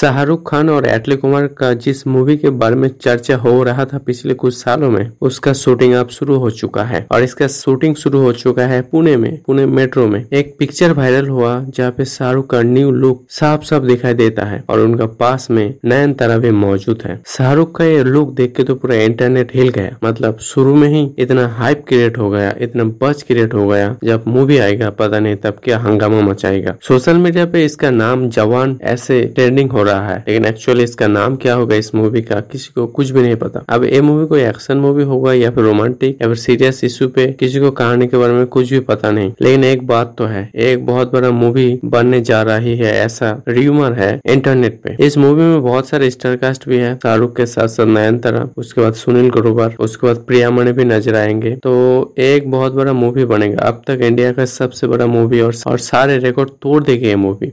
शाहरुख खान और एटली कुमार का जिस मूवी के बारे में चर्चा हो रहा था पिछले कुछ सालों में, उसका शूटिंग अब शुरू हो चुका है। और इसका शूटिंग शुरू हो चुका है पुणे में, पुणे मेट्रो में। एक पिक्चर वायरल हुआ, जहाँ पे शाहरुख का न्यू लुक साफ़ साफ़ दिखाई देता है और उनका पास में नयन तरह भी मौजूद है। शाहरुख का ये लुक देख के तो पूरा इंटरनेट हिल गया। मतलब शुरू में ही इतना हाइप क्रिएट हो गया, इतना बच क्रिएट हो गया, जब मूवी आएगा, पता नहीं तब क्या हंगामा मचाएगा। सोशल मीडिया पे इसका नाम जवान ऐसे ट्रेंडिंग हो हो रहा है लेकिन एक्चुअली इसका नाम क्या होगा इस मूवी का किसी को कुछ भी नहीं पता। अब ये मूवी कोई एक्शन मूवी होगा या फिर रोमांटिक या फिर सीरियस इशू पे किसी को कहानी के बारे में कुछ भी पता नहीं। लेकिन एक बात तो है एक बहुत बड़ा मूवी बनने जा रही है ऐसा र्यूमर है इंटरनेट पे। इस मूवी में बहुत सारे स्टारकास्ट भी है शाहरुख के साथ साथ नयनतारा उसके बाद सुनील ग्रोवर उसके बाद प्रिया मणि भी नज़र आएँगे। तो एक बहुत बड़ा मूवी बनेगा। अब तक इंडिया का सबसे बड़ा मूवी और, और सारे रिकॉर्ड तोड़ देगी ये मूवी